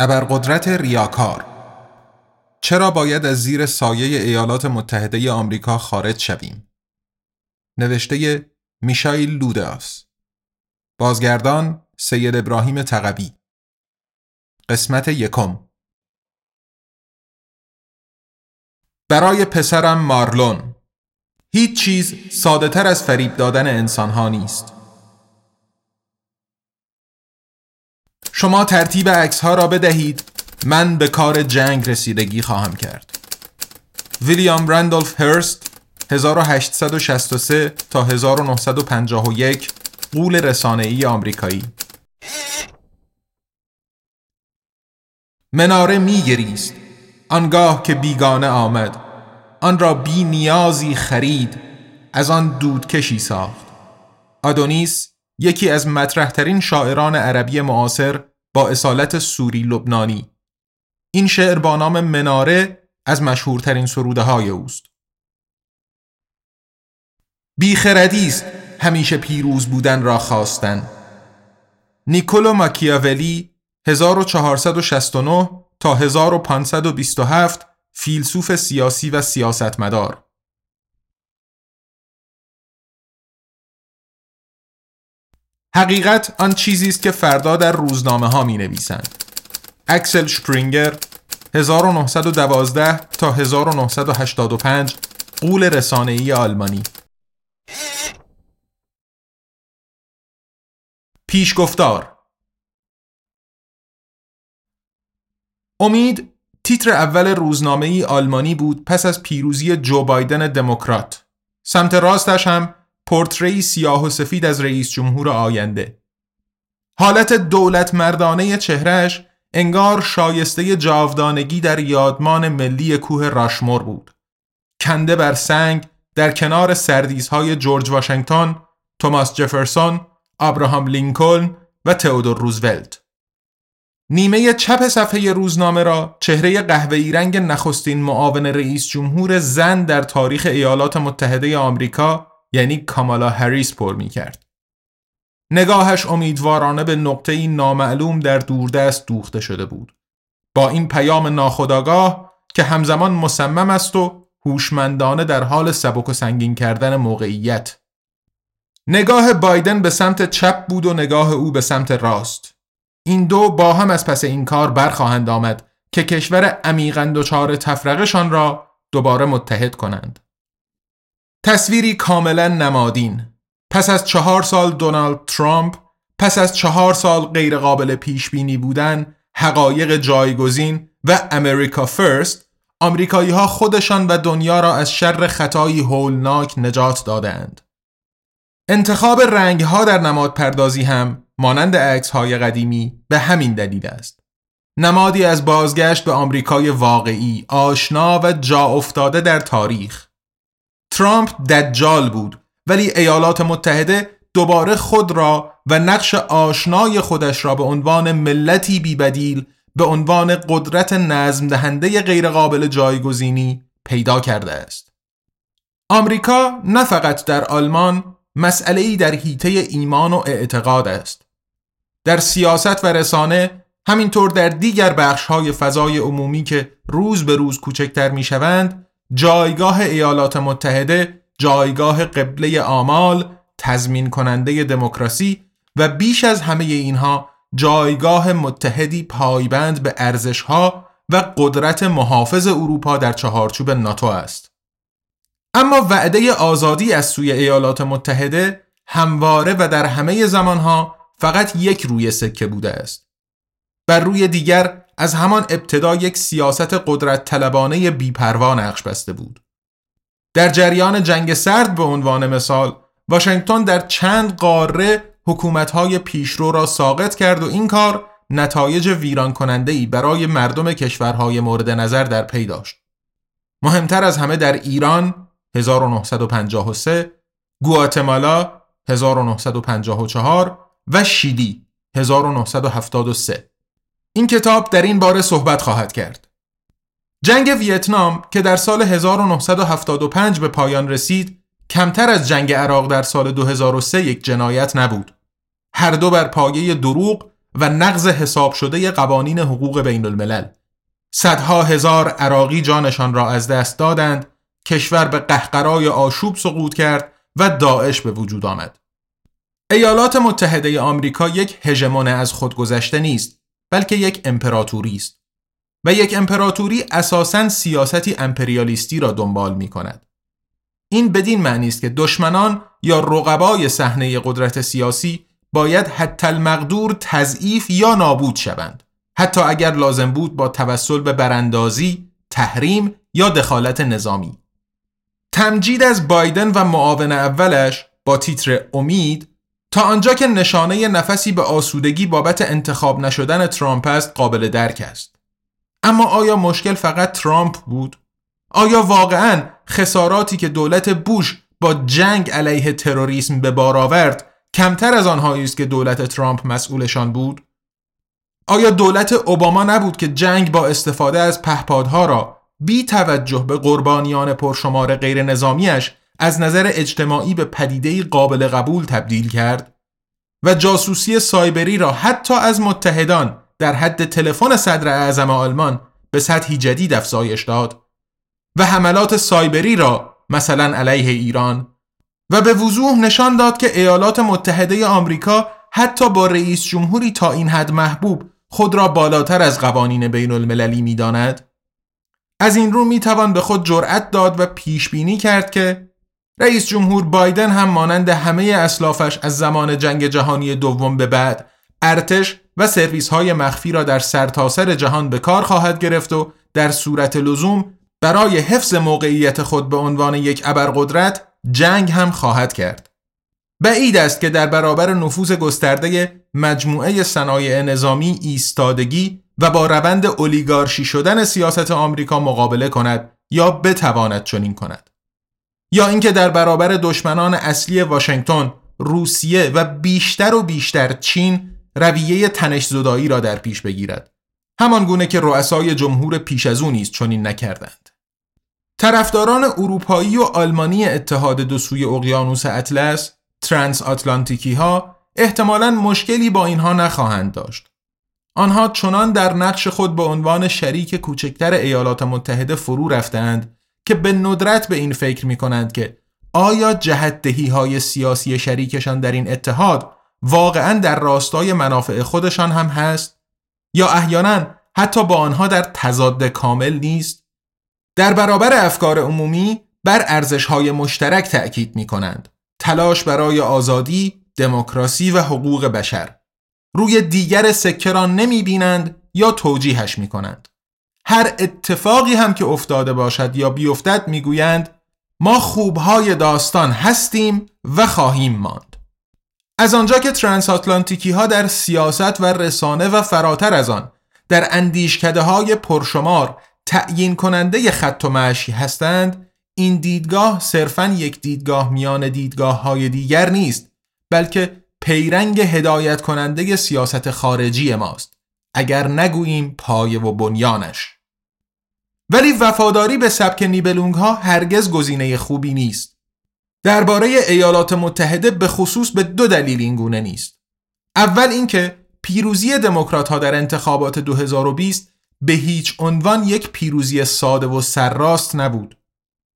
ابرقدرت ریاکار. چرا باید از زیر سایه ایالات متحده آمریکا خارج شویم؟ نوشته میشایل لوداس. بازگردان سید ابراهیم تقوی. قسمت یکم. برای پسرم مارلون. هیچ چیز ساده تر از فریب دادن انسان ها نیست. شما ترتیب عکس ها را بدهید. من به کار جنگ رسیدگی خواهم کرد. ویلیام رندولف هرست 1863 تا 1951 قول رسانه‌ای آمریکایی. مناره میگریست. آنگاه که بیگانه آمد آن را بی نیازی خرید از آن دودکشی ساخت. آدونیس یکی از مطرحترین شاعران عربی معاصر با اصالت سوری لبنانی. این شعر با نام مناره از مشهورترین سروده های اوست بیخردی است همیشه پیروز بودن را خواستن. نیکولو ماکیاولی 1469 تا 1527 فیلسوف سیاسی و سیاستمدار. حقیقت آن چیزی است که فردا در روزنامه ها می نویسند. اکسل شپرینگر 1912 تا 1985 قول رسانه‌ای آلمانی. پیشگفتار. امید تیتر اول روزنامه آلمانی بود پس از پیروزی جو بایدن دموکرات. سمت راستش هم پورتری سیاه و سفید از رئیس جمهور آینده. حالت دولت مردانه چهرهش انگار شایسته جاودانگی در یادمان ملی کوه راشمور بود. کنده بر سنگ در کنار سردیزهای جورج واشنگتن، توماس جفرسون، ابراهام لینکلن و تئودور روزولت. نیمه چپ صفحه روزنامه را چهره قهوه‌ای رنگ نخستین معاون رئیس جمهور زن در تاریخ ایالات متحده آمریکا یعنی کامالا هریس پر می کرد. نگاهش امیدوارانه به نقطه نامعلوم در دوردست دوخته شده بود. با این پیام ناخداگاه که همزمان مصمم است و هوشمندانه در حال سبک و سنگین کردن موقعیت. نگاه بایدن به سمت چپ بود و نگاه او به سمت راست. این دو با هم از پس این کار برخواهند آمد که کشور عمیقا دچار تفرقشان را دوباره متحد کنند. تصویری کاملا نمادین پس از چهار سال دونالد ترامپ پس از چهار سال غیرقابل پیش بینی بودن حقایق جایگزین و امریکا فرست آمریکایی ها خودشان و دنیا را از شر خطایی هولناک نجات دادند. انتخاب رنگ ها در نماد پردازی هم مانند عکس های قدیمی به همین دلیل است. نمادی از بازگشت به آمریکای واقعی، آشنا و جا افتاده در تاریخ. ترامپ دجال بود ولی ایالات متحده دوباره خود را و نقش آشنای خودش را به عنوان ملتی بیبدیل به عنوان قدرت نظم دهنده غیرقابل جایگزینی پیدا کرده است. آمریکا نه فقط در آلمان مسئله ای در حیطه ایمان و اعتقاد است. در سیاست و رسانه همینطور در دیگر بخش های فضای عمومی که روز به روز کوچکتر می شوند جایگاه ایالات متحده جایگاه قبله آمال تضمین کننده دموکراسی و بیش از همه اینها جایگاه متحدی پایبند به ارزشها و قدرت محافظ اروپا در چهارچوب ناتو است. اما وعده آزادی از سوی ایالات متحده همواره و در همه زمانها فقط یک روی سکه بوده است. بر روی دیگر از همان ابتدا یک سیاست قدرت طلبانه بیپروا نقش بسته بود. در جریان جنگ سرد به عنوان مثال واشنگتن در چند قاره حکومتهای پیشرو را ساقط کرد و این کار نتایج ویران کننده ای برای مردم کشورهای مورد نظر در پی داشت. مهمتر از همه در ایران 1953 گواتمالا 1954 و شیلی 1973 این کتاب در این باره صحبت خواهد کرد. جنگ ویتنام که در سال 1975 به پایان رسید کمتر از جنگ عراق در سال 2003 یک جنایت نبود. هر دو بر پایه دروغ و نقض حساب شده قوانین حقوق بین الملل. صدها هزار عراقی جانشان را از دست دادند کشور به قهقرای آشوب سقوط کرد و داعش به وجود آمد. ایالات متحده آمریکا یک هژمون از خودگذشته نیست بلکه یک امپراتوری است و یک امپراتوری اساساً سیاستی امپریالیستی را دنبال می کند. این بدین معنی است که دشمنان یا رقبای صحنه قدرت سیاسی باید حتی المقدور تضعیف یا نابود شوند حتی اگر لازم بود با توسل به براندازی، تحریم یا دخالت نظامی. تمجید از بایدن و معاون اولش با تیتر امید تا آنجا که نشانه نفسی به آسودگی بابت انتخاب نشدن ترامپ است قابل درک است. اما آیا مشکل فقط ترامپ بود؟ آیا واقعا خساراتی که دولت بوش با جنگ علیه تروریسم به بار آورد کمتر از آنهایی است که دولت ترامپ مسئولشان بود؟ آیا دولت اوباما نبود که جنگ با استفاده از پهپادها را بی توجه به قربانیان پرشمار غیر نظامیش از نظر اجتماعی به پدیده قابل قبول تبدیل کرد و جاسوسی سایبری را حتی از متحدان در حد تلفن صدر اعظم آلمان به سطحی جدید افزایش داد و حملات سایبری را مثلا علیه ایران و به وضوح نشان داد که ایالات متحده آمریکا حتی با رئیس جمهوری تا این حد محبوب خود را بالاتر از قوانین بین المللی می داند. از این رو می توان به خود جرأت داد و پیش بینی کرد که رئیس جمهور بایدن هم مانند همه اسلافش از زمان جنگ جهانی دوم به بعد ارتش و سرویس های مخفی را در سرتاسر جهان به کار خواهد گرفت و در صورت لزوم برای حفظ موقعیت خود به عنوان یک ابرقدرت جنگ هم خواهد کرد. بعید است که در برابر نفوذ گسترده مجموعه صنایع نظامی ایستادگی و با روند اولیگارشی شدن سیاست آمریکا مقابله کند یا بتواند چنین کند. یا اینکه در برابر دشمنان اصلی واشنگتن، روسیه و بیشتر و بیشتر چین رویه تنش زدایی را در پیش بگیرد. همان گونه که رؤسای جمهور پیش از او نیز چنین نکردند. طرفداران اروپایی و آلمانی اتحاد دو سوی اقیانوس اطلس ترانس آتلانتیکی ها احتمالا مشکلی با اینها نخواهند داشت. آنها چنان در نقش خود به عنوان شریک کوچکتر ایالات متحده فرو رفتند که به ندرت به این فکر می کنند که آیا جهتدهی های سیاسی شریکشان در این اتحاد واقعا در راستای منافع خودشان هم هست؟ یا احیانا حتی با آنها در تضاد کامل نیست؟ در برابر افکار عمومی بر ارزش های مشترک تأکید می کنند تلاش برای آزادی، دموکراسی و حقوق بشر. روی دیگر سکه را نمی بینند یا توجیهش می کنند هر اتفاقی هم که افتاده باشد یا بیفتد می‌گویند ما خوبهای داستان هستیم و خواهیم ماند. از آنجا که ترانس آتلانتیکی ها در سیاست و رسانه و فراتر از آن در اندیشکده های پرشمار تعیین کننده خط و معشی هستند این دیدگاه صرفا یک دیدگاه میان دیدگاه های دیگر نیست بلکه پیرنگ هدایت کننده سیاست خارجی ماست اگر نگوییم پایه و بنیانش. ولی وفاداری به سبک نیبلونگ ها هرگز گزینه خوبی نیست. درباره ایالات متحده به خصوص به دو دلیل این گونه نیست. اول اینکه پیروزی دموکرات ها در انتخابات 2020 به هیچ عنوان یک پیروزی ساده و سرراست نبود.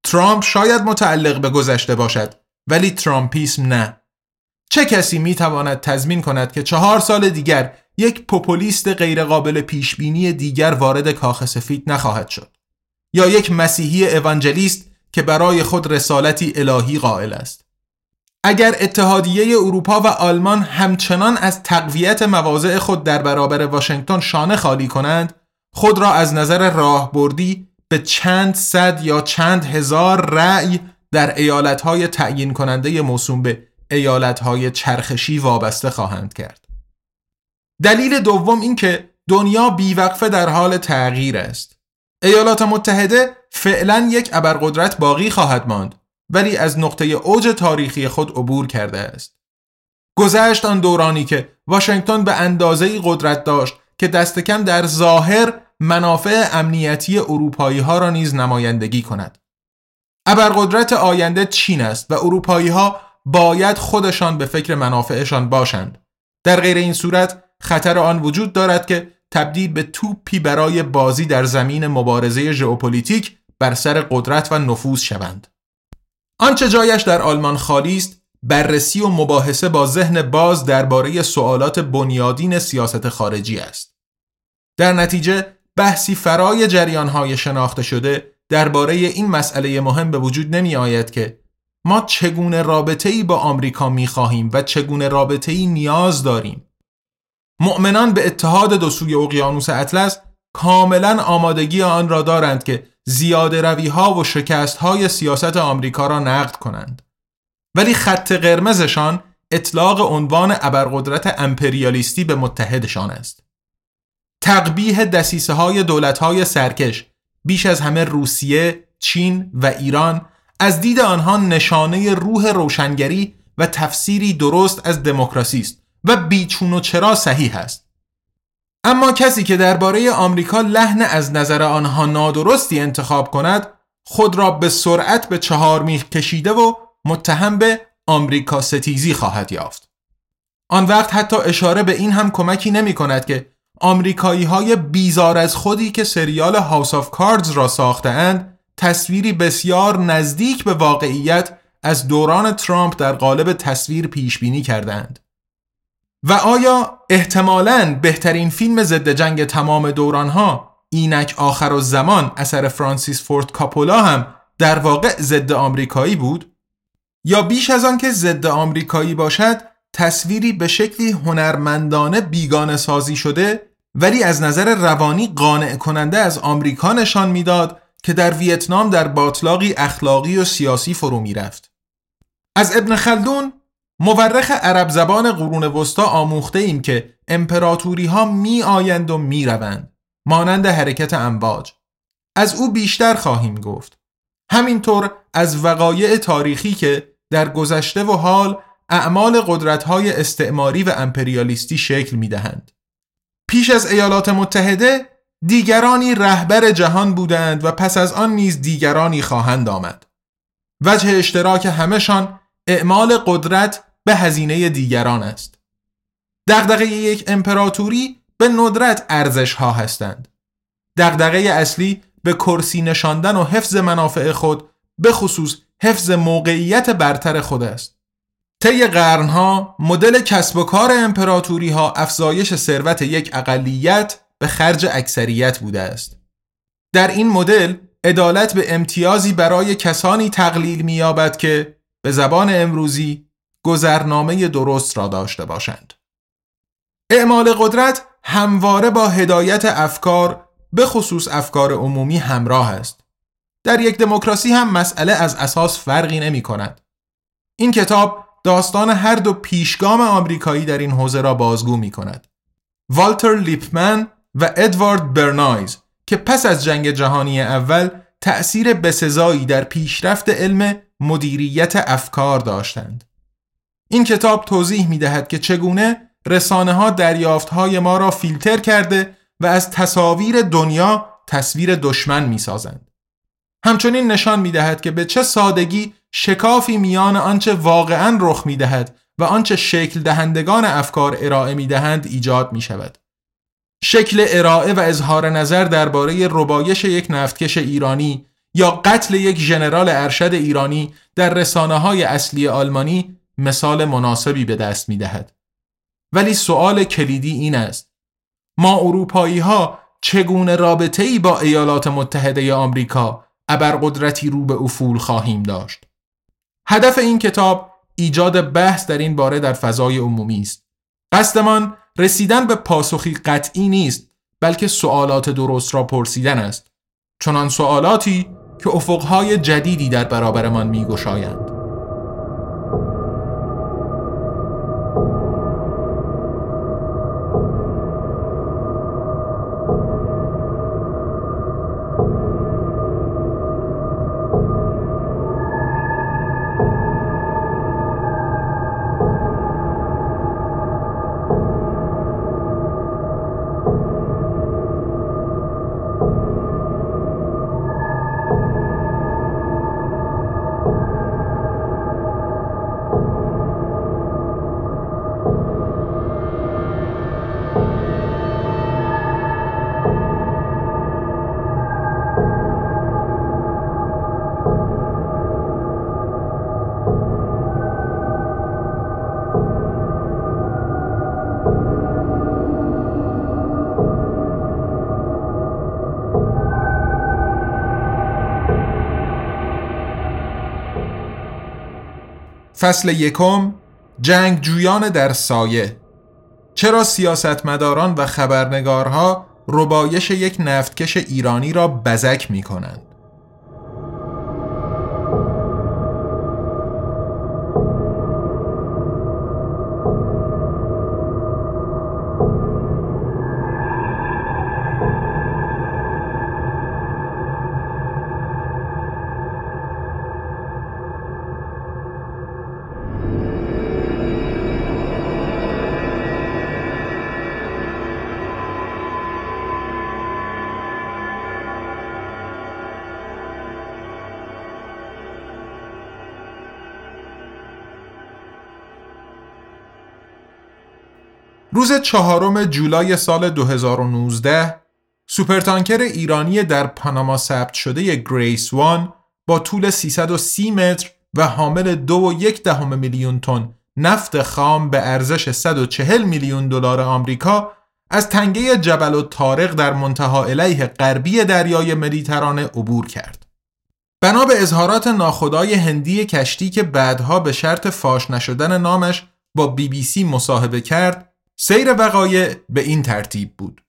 ترامپ شاید متعلق به گذشته باشد ولی ترامپیسم نه. چه کسی می تواند تضمین کند که چهار سال دیگر یک پوپولیست غیرقابل پیشبینی دیگر وارد کاخ سفید نخواهد شد؟ یا یک مسیحی اوانجلیست که برای خود رسالتی الهی قائل است اگر اتحادیه اروپا و آلمان همچنان از تقویت مواضع خود در برابر واشنگتن شانه خالی کنند خود را از نظر راهبردی به چند صد یا چند هزار رأی در ایالتهای تعیین کننده موسوم به ایالتهای چرخشی وابسته خواهند کرد دلیل دوم این که دنیا بیوقفه در حال تغییر است. ایالات متحده فعلا یک ابرقدرت باقی خواهد ماند ولی از نقطه اوج تاریخی خود عبور کرده است. گذشت آن دورانی که واشنگتن به اندازه قدرت داشت که دست کم در ظاهر منافع امنیتی اروپایی ها را نیز نمایندگی کند. ابرقدرت آینده چین است و اروپایی ها باید خودشان به فکر منافعشان باشند. در غیر این صورت خطر آن وجود دارد که تبدیل به توپی برای بازی در زمین مبارزه ژئوپلیتیک بر سر قدرت و نفوذ شوند. آنچه جایش در آلمان خالی است بررسی و مباحثه با ذهن باز درباره سوالات بنیادین سیاست خارجی است. در نتیجه بحثی فرای جریانهای شناخته شده درباره این مسئله مهم به وجود نمی آید که ما چگونه رابطه ای با آمریکا می خواهیم و چگونه رابطه ای نیاز داریم. مؤمنان به اتحاد دو سوی اقیانوس اطلس کاملا آمادگی آن را دارند که زیاده روی ها و شکست های سیاست آمریکا را نقد کنند. ولی خط قرمزشان اطلاق عنوان ابرقدرت امپریالیستی به متحدشان است. تقبیه دسیسه های دولت های سرکش بیش از همه روسیه، چین و ایران از دید آنها نشانه روح روشنگری و تفسیری درست از دموکراسی است و بیچون و چرا صحیح است. اما کسی که درباره آمریکا لحن از نظر آنها نادرستی انتخاب کند خود را به سرعت به چهار میخ کشیده و متهم به آمریکا ستیزی خواهد یافت. آن وقت حتی اشاره به این هم کمکی نمی کند که آمریکایی های بیزار از خودی که سریال House of Cards را ساخته‌اند تصویری بسیار نزدیک به واقعیت از دوران ترامپ در قالب تصویر پیش بینی کردند. و آیا احتمالاً بهترین فیلم ضد جنگ تمام دورانها اینک آخرالزمان اثر فرانسیس فورد کاپولا هم در واقع ضد آمریکایی بود؟ یا بیش از آن که ضد آمریکایی باشد تصویری به شکلی هنرمندانه بیگانه سازی شده ولی از نظر روانی قانع کننده از آمریکا نشان می‌داد که در ویتنام در باطلاقی اخلاقی و سیاسی فرو می‌رفت. از ابن خلدون مورخ عرب زبان قرون وسطا آموخته ایم که امپراتوری ها می آیند و می روند مانند حرکت امواج از او بیشتر خواهیم گفت همینطور از وقایع تاریخی که در گذشته و حال اعمال قدرت های استعماری و امپریالیستی شکل می دهند. پیش از ایالات متحده دیگرانی رهبر جهان بودند و پس از آن نیز دیگرانی خواهند آمد. وجه اشتراک همهشان اعمال قدرت به هزینه دیگران است. دغدغه یک امپراتوری به ندرت ارزش ها هستند. دغدغه اصلی به کرسی نشاندن و حفظ منافع خود به خصوص حفظ موقعیت برتر خود است. طی قرنها مدل کسب و کار امپراتوری ها افزایش ثروت یک اقلیت به خرج اکثریت بوده است. در این مدل عدالت به امتیازی برای کسانی تقلیل می‌یابد که به زبان امروزی گذرنامه درست را داشته باشند. اعمال قدرت همواره با هدایت افکار به خصوص افکار عمومی همراه است. در یک دموکراسی هم مسئله از اساس فرقی نمی کند. این کتاب داستان هر دو پیشگام آمریکایی در این حوزه را بازگو می کند. والتر لیپمن و ادوارد برنایز که پس از جنگ جهانی اول تأثیر بسزایی در پیشرفت علم مدیریت افکار داشتند. این کتاب توضیح می دهد که چگونه رسانه ها دریافت های ما را فیلتر کرده و از تصاویر دنیا تصویر دشمن می سازند. همچنین نشان می دهد که به چه سادگی شکافی میان آنچه واقعا رخ می دهد و آنچه شکل دهندگان افکار ارائه می دهند ایجاد می شود. شکل ارائه و اظهار نظر درباره ربایش یک نفتکش ایرانی یا قتل یک ژنرال ارشد ایرانی در رسانه های اصلی آلمانی مثال مناسبی به دست می دهد. ولی سوال کلیدی این است. ما اروپایی ها چگونه رابطه ای با ایالات متحده آمریکا ابرقدرتی رو به افول خواهیم داشت؟ هدف این کتاب ایجاد بحث در این باره در فضای عمومی است. قصدمان رسیدن به پاسخی قطعی نیست بلکه سوالات درست را پرسیدن است. چنان سوالاتی که افقهای جدیدی در برابرمان میگشایند. فصل یکم جنگجویان در سایه چرا سیاستمداران و خبرنگارها ربایش یک نفتکش ایرانی را بزک می کنند؟ روز چهارم جولای سال 2019 supertanker ایرانی در پاناما ثبت شده Grace One با طول 330 متر و حامل دو و یک دهم میلیون تن نفت خام به ارزش 140 میلیون دلار آمریکا از تنگه جبل‌الطارق در منتهی‌الیه غربی دریای مدیترانه عبور کرد. بنا به اظهارات ناخدای هندی کشتی که بعدها به شرط فاش نشدن نامش با بی بی سی مصاحبه کرد، سیر وقایع به این ترتیب بود.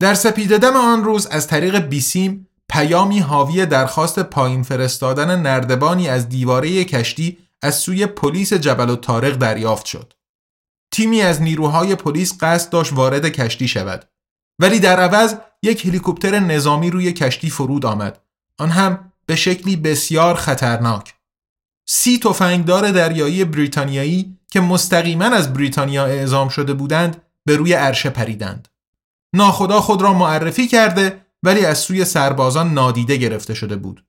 در سپیددم آن روز از طریق بیسیم پیامی حاوی درخواست پایین فرستادن نردبانی از دیواره کشتی از سوی پلیس جبل و تارق دریافت شد. تیمی از نیروهای پلیس قصد داشت وارد کشتی شود. ولی در عوض یک هلیکوپتر نظامی روی کشتی فرود آمد. آن هم به شکلی بسیار خطرناک. سی تفنگدار دریایی بریتانیایی که مستقیما از بریتانیا اعزام شده بودند به روی عرشه پریدند. ناخدا خود را معرفی کرده ولی از سوی سربازان نادیده گرفته شده بود.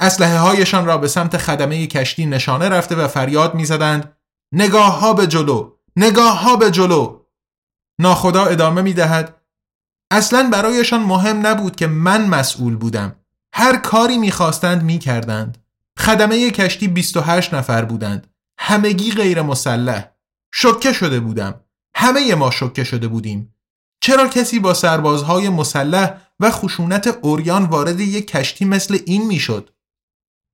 اسلحه هایشان را به سمت خدمه کشتی نشانه رفته و فریاد می‌زدند نگاه ها به جلو نگاه ها به جلو ناخدا ادامه می دهد اصلا برایشان مهم نبود که من مسئول بودم هر کاری می‌خواستند می‌کردند خدمه کشتی 28 نفر بودند. همگی غیر مسلح. شکه شده بودم. همه ما شکه شده بودیم. چرا کسی با سربازهای مسلح و خشونت اوریان وارد یک کشتی مثل این می‌شد؟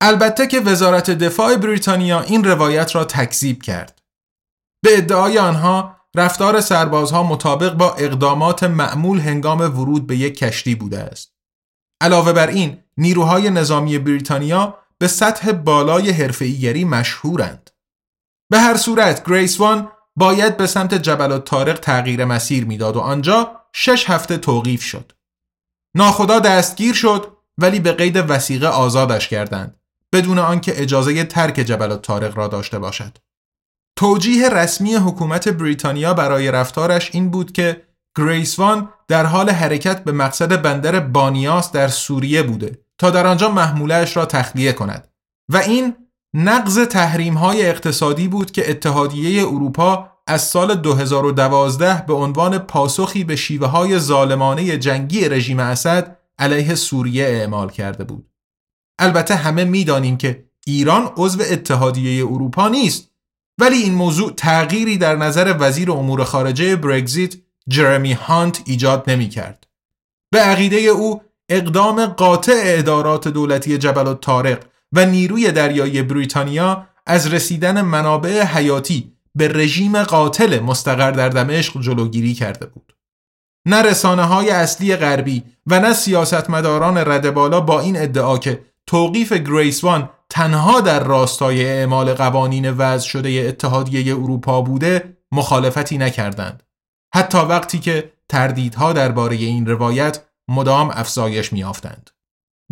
البته که وزارت دفاع بریتانیا این روایت را تکذیب کرد. به ادعای آنها رفتار سربازها مطابق با اقدامات معمول هنگام ورود به یک کشتی بوده است. علاوه بر این نیروهای نظامی بریتانیا به سطح بالای حرفه‌ایگری مشهورند به هر صورت گریس وان باید به سمت جبل تارق تغییر مسیر می‌داد و آنجا شش هفته توقیف شد. ناخدا دستگیر شد ولی به قید وسیقه آزادش کردند بدون آنکه اجازه ترک جبل تارق را داشته باشد. توجیه رسمی حکومت بریتانیا برای رفتارش این بود که گریس وان در حال حرکت به مقصد بندر بانیاس در سوریه بوده تا در آنجا محمولهش را تخلیه کند و این نقض تحریم های اقتصادی بود که اتحادیه اروپا از سال 2012 به عنوان پاسخی به شیوه های ظالمانه جنگی رژیم اسد علیه سوریه اعمال کرده بود. البته همه می‌دانیم که ایران عضو اتحادیه اروپا نیست ولی این موضوع تغییری در نظر وزیر امور خارجه برگزیت جرمی هانت ایجاد نمی کرد. به عقیده او اقدام قاطع ادارات دولتی جبل و تارق و نیروی دریایی بریتانیا از رسیدن منابع حیاتی به رژیم قاتل مستقر در دمشق جلوگیری کرده بود. نه رسانه های اصلی غربی و نه سیاستمداران رد بالا با این ادعا که توقیف گریسوان تنها در راستای اعمال قوانین وضع شده اتحادیه اروپا بوده مخالفتی نکردند. حتی وقتی که تردیدها درباره این روایت مدام افزایش میافتند.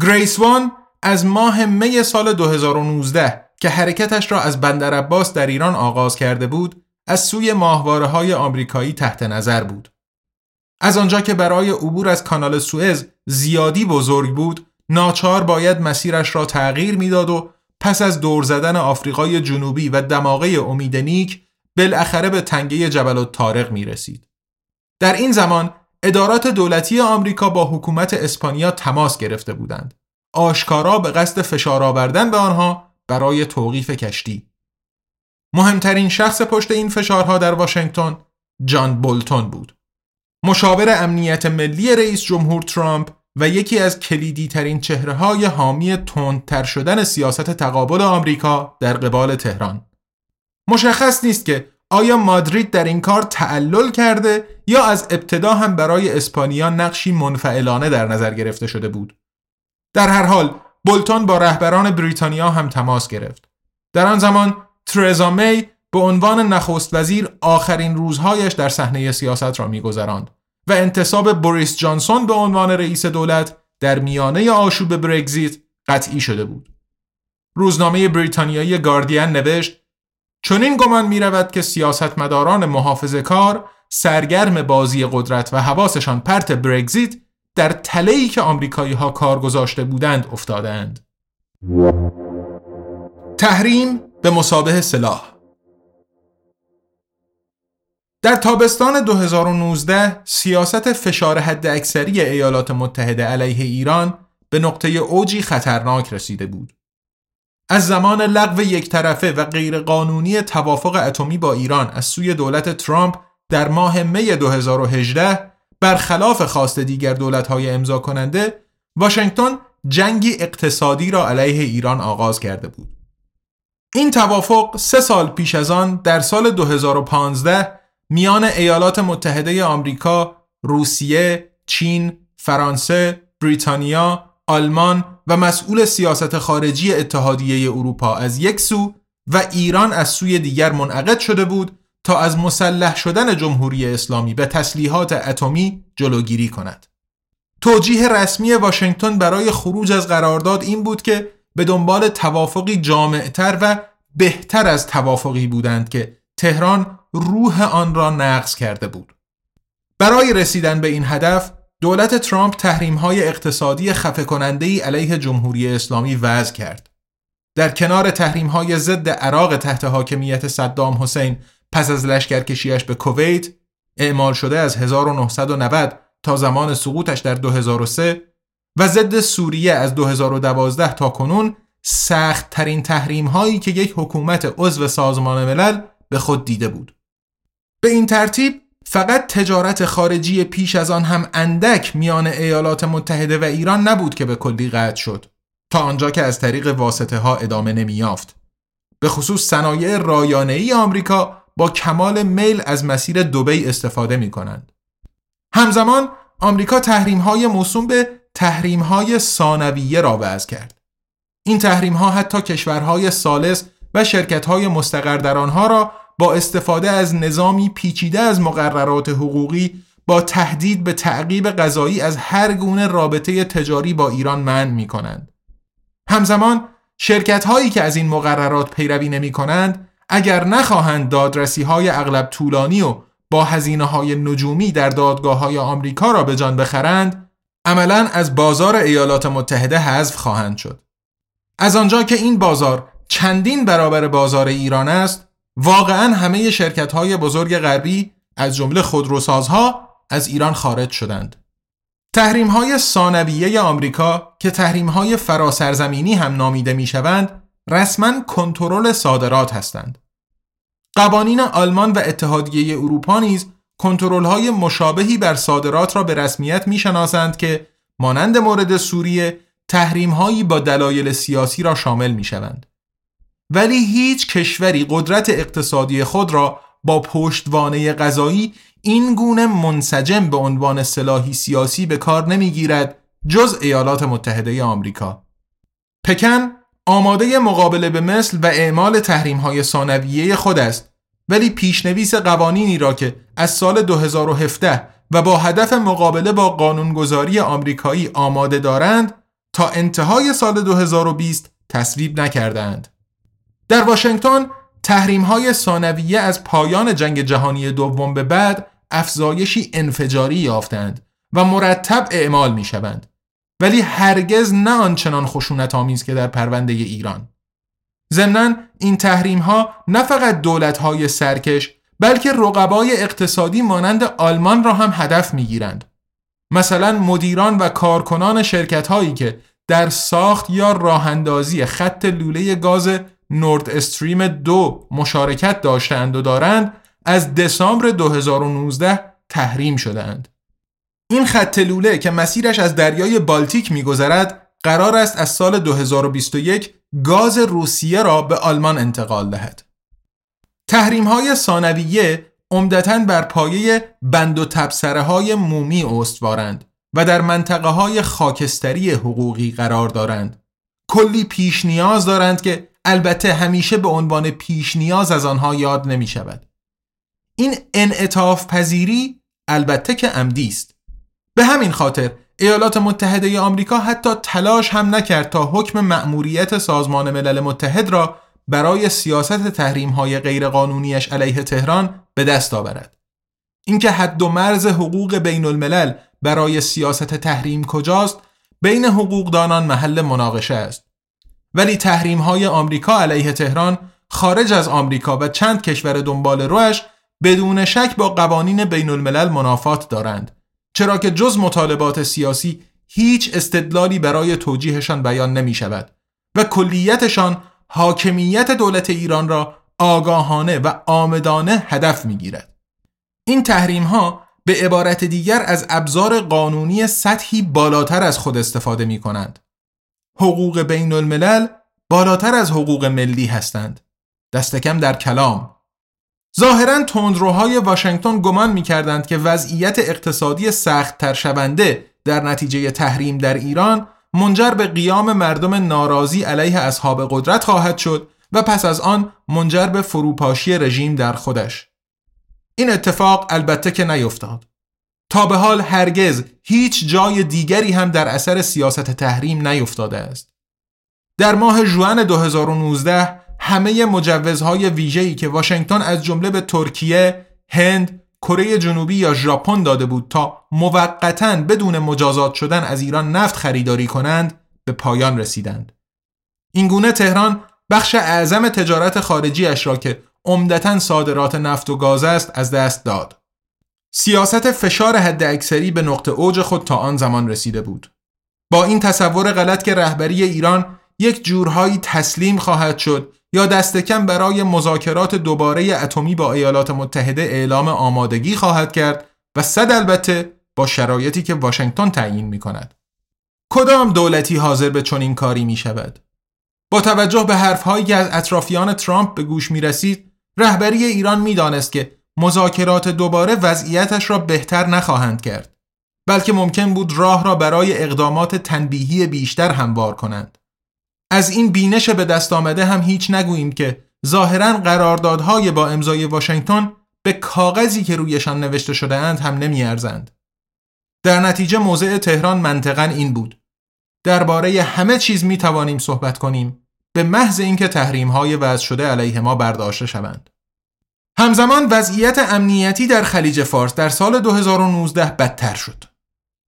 گریسوان از ماه می سال 2019 که حرکتش را از بندر عباس در ایران آغاز کرده بود از سوی ماهواره های آمریکایی تحت نظر بود. از آنجا که برای عبور از کانال سوئز زیادی بزرگ بود ناچار باید مسیرش را تغییر می‌داد و پس از دور زدن آفریقای جنوبی و دماغه امید نیک بالاخره به تنگه جبل و تارق می رسید. در این زمان ادارات دولتی آمریکا با حکومت اسپانیا تماس گرفته بودند. آشکارا به قصد فشار آوردن به آنها برای توقیف کشتی. مهمترین شخص پشت این فشارها در واشنگتن جان بولتون بود. مشاور امنیت ملی رئیس جمهور ترامپ و یکی از کلیدی ترین چهره های حامی تندتر شدن سیاست تقابل آمریکا در قبال تهران. مشخص نیست که آیا مادرید در این کار تعلل کرده یا از ابتدا هم برای اسپانیا نقشی منفعلانه در نظر گرفته شده بود در هر حال بولتون با رهبران بریتانیا هم تماس گرفت در آن زمان ترزا می به عنوان نخست وزیر آخرین روزهایش در صحنه سیاست را میگذراند و انتصاب بوریس جانسون به عنوان رئیس دولت در میانه آشوب برگزیت قطعی شده بود. روزنامه بریتانیایی گاردین نوشت چنین گمان می رود که سیاستمداران محافظ کار سرگرم بازی قدرت و حواسشان پرت برگزیت در تلهی که آمریکایی ها کار گذاشته بودند افتادند. تحریم به مسابه سلاح در تابستان 2019 سیاست فشار حد اکثری ایالات متحده علیه ایران به نقطه اوجی خطرناک رسیده بود. از زمان لغو یک طرفه و غیرقانونی توافق اتمی با ایران از سوی دولت ترامپ در ماه می 2018 برخلاف خواست دیگر دولت‌های امضا کننده واشنگتن جنگی اقتصادی را علیه ایران آغاز کرده بود. این توافق سه سال پیش از آن در سال 2015 میان ایالات متحده آمریکا، روسیه، چین، فرانسه، بریتانیا، آلمان و مسئول سیاست خارجی اتحادیه اروپا از یک سو و ایران از سوی دیگر منعقد شده بود تا از مسلح شدن جمهوری اسلامی به تسلیحات اتمی جلوگیری کند. توجیه رسمی واشنگتن برای خروج از قرارداد این بود که به دنبال توافقی جامعتر و بهتر از توافقی بودند که تهران روح آن را نقض کرده بود. برای رسیدن به این هدف دولت ترامپ تحریم های اقتصادی خفه کننده ای علیه جمهوری اسلامی وضع کرد. در کنار تحریم های ضد عراق تحت حاکمیت صدام حسین پس از لشکرکشیش به کویت اعمال شده از 1990 تا زمان سقوطش در 2003 و ضد سوریه از 2012 تا کنون سخت ترین تحریم هایی که یک حکومت عضو سازمان ملل به خود دیده بود. به این ترتیب فقط تجارت خارجی پیش از آن هم اندک میان ایالات متحده و ایران نبود که به کلی قطع شد تا آنجا که از طریق واسطه ها ادامه نمیافت. به خصوص صنایع رایانه ای آمریکا با کمال میل از مسیر دوبی استفاده می کنند. همزمان آمریکا تحریم های موسوم به تحریم های ثانویه را وضع کرد. این تحریم ها حتی کشورهای سالس و شرکت های مستقر در آنها را با استفاده از نظامی پیچیده از مقررات حقوقی با تهدید به تعقیب غذایی از هر گونه رابطه تجاری با ایران منع می کنند. همزمان شرکت هایی که از این مقررات پیروی نمی کنند اگر نخواهند دادرسی های اغلب طولانی و با هزینه های نجومی در دادگاه های آمریکا را به جان بخرند عملا از بازار ایالات متحده حذف خواهند شد. از آنجا که این بازار چندین برابر بازار ایران است واقعا همه شرکت های بزرگ غربی از جمله خودروسازها از ایران خارج شدند. تحریم های ثانویه آمریکا که تحریم های فراسرزمینی هم نامیده می شوند رسما کنترل صادرات هستند. قوانین آلمان و اتحادیه اروپا نیز کنترل های مشابهی بر صادرات را به رسمیت می شناسند که مانند مورد سوریه تحریم هایی با دلایل سیاسی را شامل می شوند. ولی هیچ کشوری قدرت اقتصادی خود را با پشتوانه غذایی این گونه منسجم به عنوان سلاحی سیاسی به کار نمی‌گیرد جز ایالات متحده آمریکا. پکن آماده مقابله به مثل و اعمال تحریم های ثانویه خود است ولی پیشنویس قوانینی را که از سال 2017 و با هدف مقابله با قانونگذاری آمریکایی آماده دارند تا انتهای سال 2020 تصویب نکردند. در واشنگتن تحریم های ثانویه از پایان جنگ جهانی دوم به بعد افزایشی انفجاری یافتند و مرتب اعمال می شوند ولی هرگز نه آنچنان خشونت آمیز که در پرونده ایران. ضمنا این تحریم ها نه فقط دولت های سرکش بلکه رقبای اقتصادی مانند آلمان را هم هدف می گیرند مثلا مدیران و کارکنان شرکت هایی که در ساخت یا راهندازی خط لوله گاز نورد استریم دو مشارکت داشتند و دارند از دسامبر 2019 تحریم شدند. این خط لوله که مسیرش از دریای بالتیک میگذرد قرار است از سال 2021 گاز روسیه را به آلمان انتقال دهد. تحریم های ثانویه عمدتا بر پایه بند و تبصره های مومی استوارند و در منطقه های خاکستری حقوقی قرار دارند. کلی پیش نیاز دارند که البته همیشه به عنوان پیش نیاز از آنها یاد نمی شود. این انعطاف پذیری البته که عمدی است. به همین خاطر ایالات متحده آمریکا حتی تلاش هم نکرد تا حکم مأموریت سازمان ملل متحد را برای سیاست تحریم های غیرقانونیش علیه تهران به دست آورد. اینکه حد و مرز حقوق بین الملل برای سیاست تحریم کجاست بین حقوقدانان محل مناقشه است. ولی تحریم های آمریکا علیه تهران خارج از آمریکا و چند کشور دنبال روش بدون شک با قوانین بین الملل منافات دارند چرا که جز مطالبات سیاسی هیچ استدلالی برای توجیهشان بیان نمی شود و کلیتشان حاکمیت دولت ایران را آگاهانه و آمدانه هدف می گیرد. این تحریم ها به عبارت دیگر از ابزار قانونی سطحی بالاتر از خود استفاده می کنند. حقوق بین الملل بالاتر از حقوق ملی هستند. دست کم در کلام. ظاهرا تندروهای واشنگتن گمان می کردند که وضعیت اقتصادی سخت تر شونده در نتیجه تحریم در ایران منجر به قیام مردم ناراضی علیه اصحاب قدرت خواهد شد و پس از آن منجر به فروپاشی رژیم در خودش. این اتفاق البته که نیفتاد. تا به حال هرگز هیچ جای دیگری هم در اثر سیاست تحریم نیفتاده است. در ماه ژوئن 2019 همه مجوزهای ویژه‌ای که واشنگتن از جمله به ترکیه، هند، کره جنوبی یا ژاپن داده بود تا موقتا بدون مجازات شدن از ایران نفت خریداری کنند به پایان رسیدند. اینگونه تهران بخش اعظم تجارت خارجیش را که عمدتا صادرات نفت و گاز است از دست داد. سیاست فشار حد اکثری به نقطه اوج خود تا آن زمان رسیده بود. با این تصور غلط که رهبری ایران یک جورهایی تسلیم خواهد شد یا دست کم برای مذاکرات دوباره اتمی با ایالات متحده اعلام آمادگی خواهد کرد و صد البته با شرایطی که واشنگتن تعیین می کند. کدام دولتی حاضر به چنین کاری می شود؟ با توجه به حرفهایی که از اطرافیان ترامپ به گوش می رسید، رهبری ایران می دانست که مذاکرات دوباره وضعیتش را بهتر نخواهند کرد بلکه ممکن بود راه را برای اقدامات تنبیهی بیشتر هموار کنند. از این بینش به دست آمده هم هیچ نگوییم که ظاهرا قراردادهای با امضای واشنگتن به کاغذی که رویشان نوشته شده اند هم نمیارزند. در نتیجه موضع تهران منطقا این بود. درباره همه چیز می توانیم صحبت کنیم به محض اینکه تحریم های وضع شده علیه ما برداشته شوند. همزمان وضعیت امنیتی در خلیج فارس در سال 2019 بدتر شد.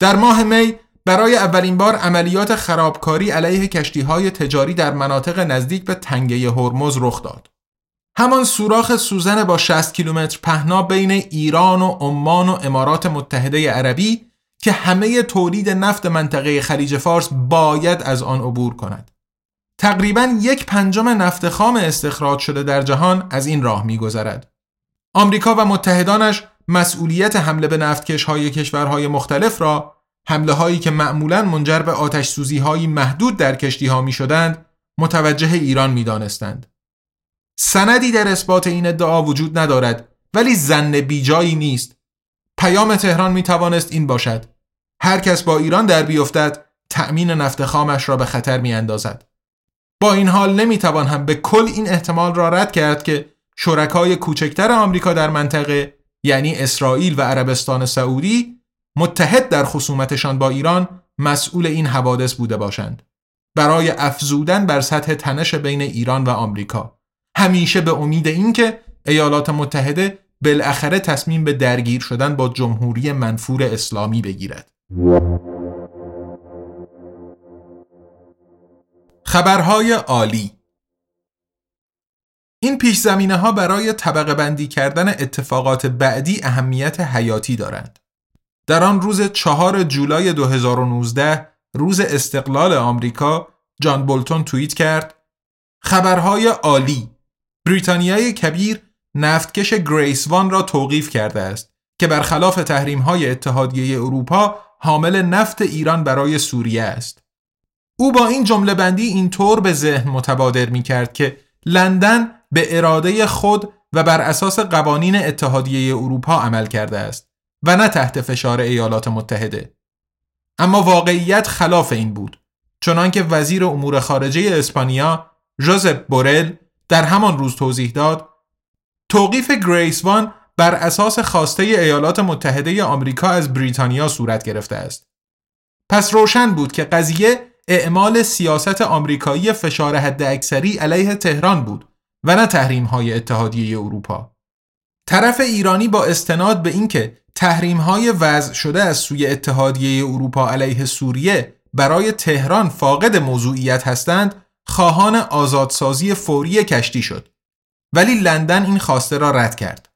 در ماه می برای اولین بار عملیات خرابکاری علیه کشتی های تجاری در مناطق نزدیک به تنگه هرمز رخ داد. همان سوراخ سوزن با 60 کیلومتر پهنا بین ایران و عمان و امارات متحده عربی که همه تولید نفت منطقه خلیج فارس باید از آن عبور کند. تقریبا یک پنجم نفت خام استخراج شده در جهان از این راه میگذرد. آمریکا و متحدانش مسئولیت حمله به نفتکش های کشورهای مختلف را حمله هایی که معمولا منجر به آتش سوزی هایی محدود در کشتی ها می شدند متوجه ایران می دانستند. سندی در اثبات این ادعا وجود ندارد ولی زن بیجایی نیست. پیام تهران می توانست این باشد. هر کس با ایران در بیفتد تأمین نفت خامش را به خطر می اندازد. با این حال نمی توان هم به کل این احتمال را رد کرد که شرکای کوچکتر آمریکا در منطقه یعنی اسرائیل و عربستان سعودی متحد در خصومتشان با ایران مسئول این حوادث بوده باشند. برای افزودن بر سطح تنش بین ایران و آمریکا. همیشه به امید اینکه ایالات متحده بالاخره تصمیم به درگیر شدن با جمهوری منفور اسلامی بگیرد. خبرهای عالی این پیش زمینه ها برای طبقه بندی کردن اتفاقات بعدی اهمیت حیاتی دارند. در آن روز چهار جولای 2019 روز استقلال آمریکا جان بولتون توییت کرد خبرهای عالی بریتانیای کبیر نفتکش گریس وان را توقیف کرده است که برخلاف تحریم های اتحادیه اروپا حامل نفت ایران برای سوریه است. او با این جمله بندی اینطور به ذهن متبادر می کرد که لندن به اراده خود و بر اساس قوانین اتحادیه اروپا عمل کرده است و نه تحت فشار ایالات متحده. اما واقعیت خلاف این بود چنانکه وزیر امور خارجه اسپانیا ژوزپ بورل در همان روز توضیح داد توقیف گریسوان بر اساس خواسته ایالات متحده آمریکا از بریتانیا صورت گرفته است. پس روشن بود که قضیه اعمال سیاست آمریکایی فشار حد اکثری علیه تهران بود و نه تحریم های اتحادیه اروپا. طرف ایرانی با استناد به اینکه تحریم های وضع شده از سوی اتحادیه اروپا علیه سوریه برای تهران فاقد موضوعیت هستند خواهان آزادسازی فوری کشتی شد. ولی لندن این خواسته را رد کرد.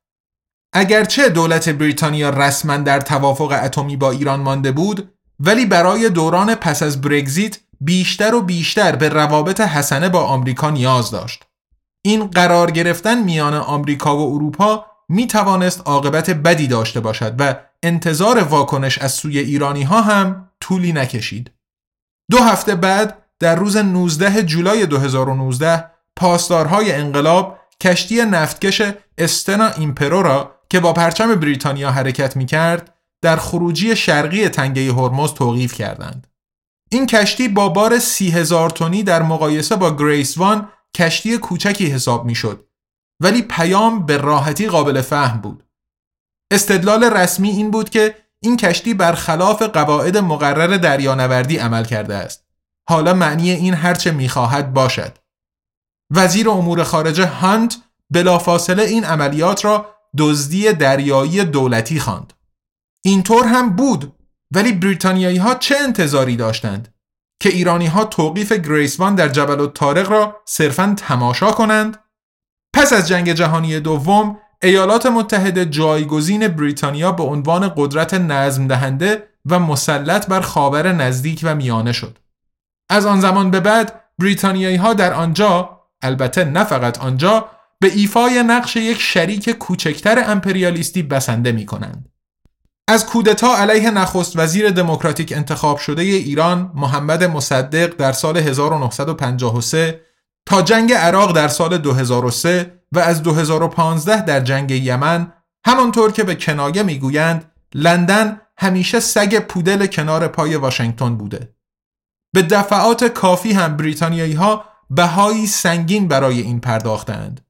اگرچه دولت بریتانیا رسما در توافق اتمی با ایران مانده بود ولی برای دوران پس از برگزیت بیشتر و بیشتر به روابط حسنه با آمریکا نیاز داشت. این قرار گرفتن میان آمریکا و اروپا می توانست عاقبت بدی داشته باشد و انتظار واکنش از سوی ایرانی ها هم طولی نکشید. دو هفته بعد در روز 19 جولای 2019 پاسدارهای انقلاب کشتی نفتکش استنا ایمپرو را که با پرچم بریتانیا حرکت می کرد در خروجی شرقی تنگه هرمز توقیف کردند. این کشتی با بار سی تونی در مقایسه با گریس وان کشتی کوچکی حساب می شد ولی پیام به راحتی قابل فهم بود. استدلال رسمی این بود که این کشتی برخلاف قواعد مقرر دریانوردی عمل کرده است. حالا معنی این هرچه می‌خواهد باشد. وزیر امور خارجه هانت بلافاصله این عملیات را دزدی دریایی دولتی خواند. اینطور هم بود ولی بریتانیایی ها چه انتظاری داشتند که ایرانی ها توقیف گریسوان در جبل و تارق را صرفا تماشا کنند پس از جنگ جهانی دوم ایالات متحده جایگزین بریتانیا به عنوان قدرت نظم دهنده و مسلط بر خاور نزدیک و میانه شد. از آن زمان به بعد بریتانیایی ها در آنجا البته نه فقط آنجا به ایفای نقش یک شریک کوچکتر امپریالیستی بسنده می کنند. از کودتا علیه نخست وزیر دموکراتیک انتخاب شده ایران محمد مصدق در سال 1953 تا جنگ عراق در سال 2003 و از 2015 در جنگ یمن همانطور که به کنایه می‌گویند لندن همیشه سگ پودل کنار پای واشنگتن بوده. به دفعات کافی هم بریتانیایی ها بهایی سنگین برای این پرداختند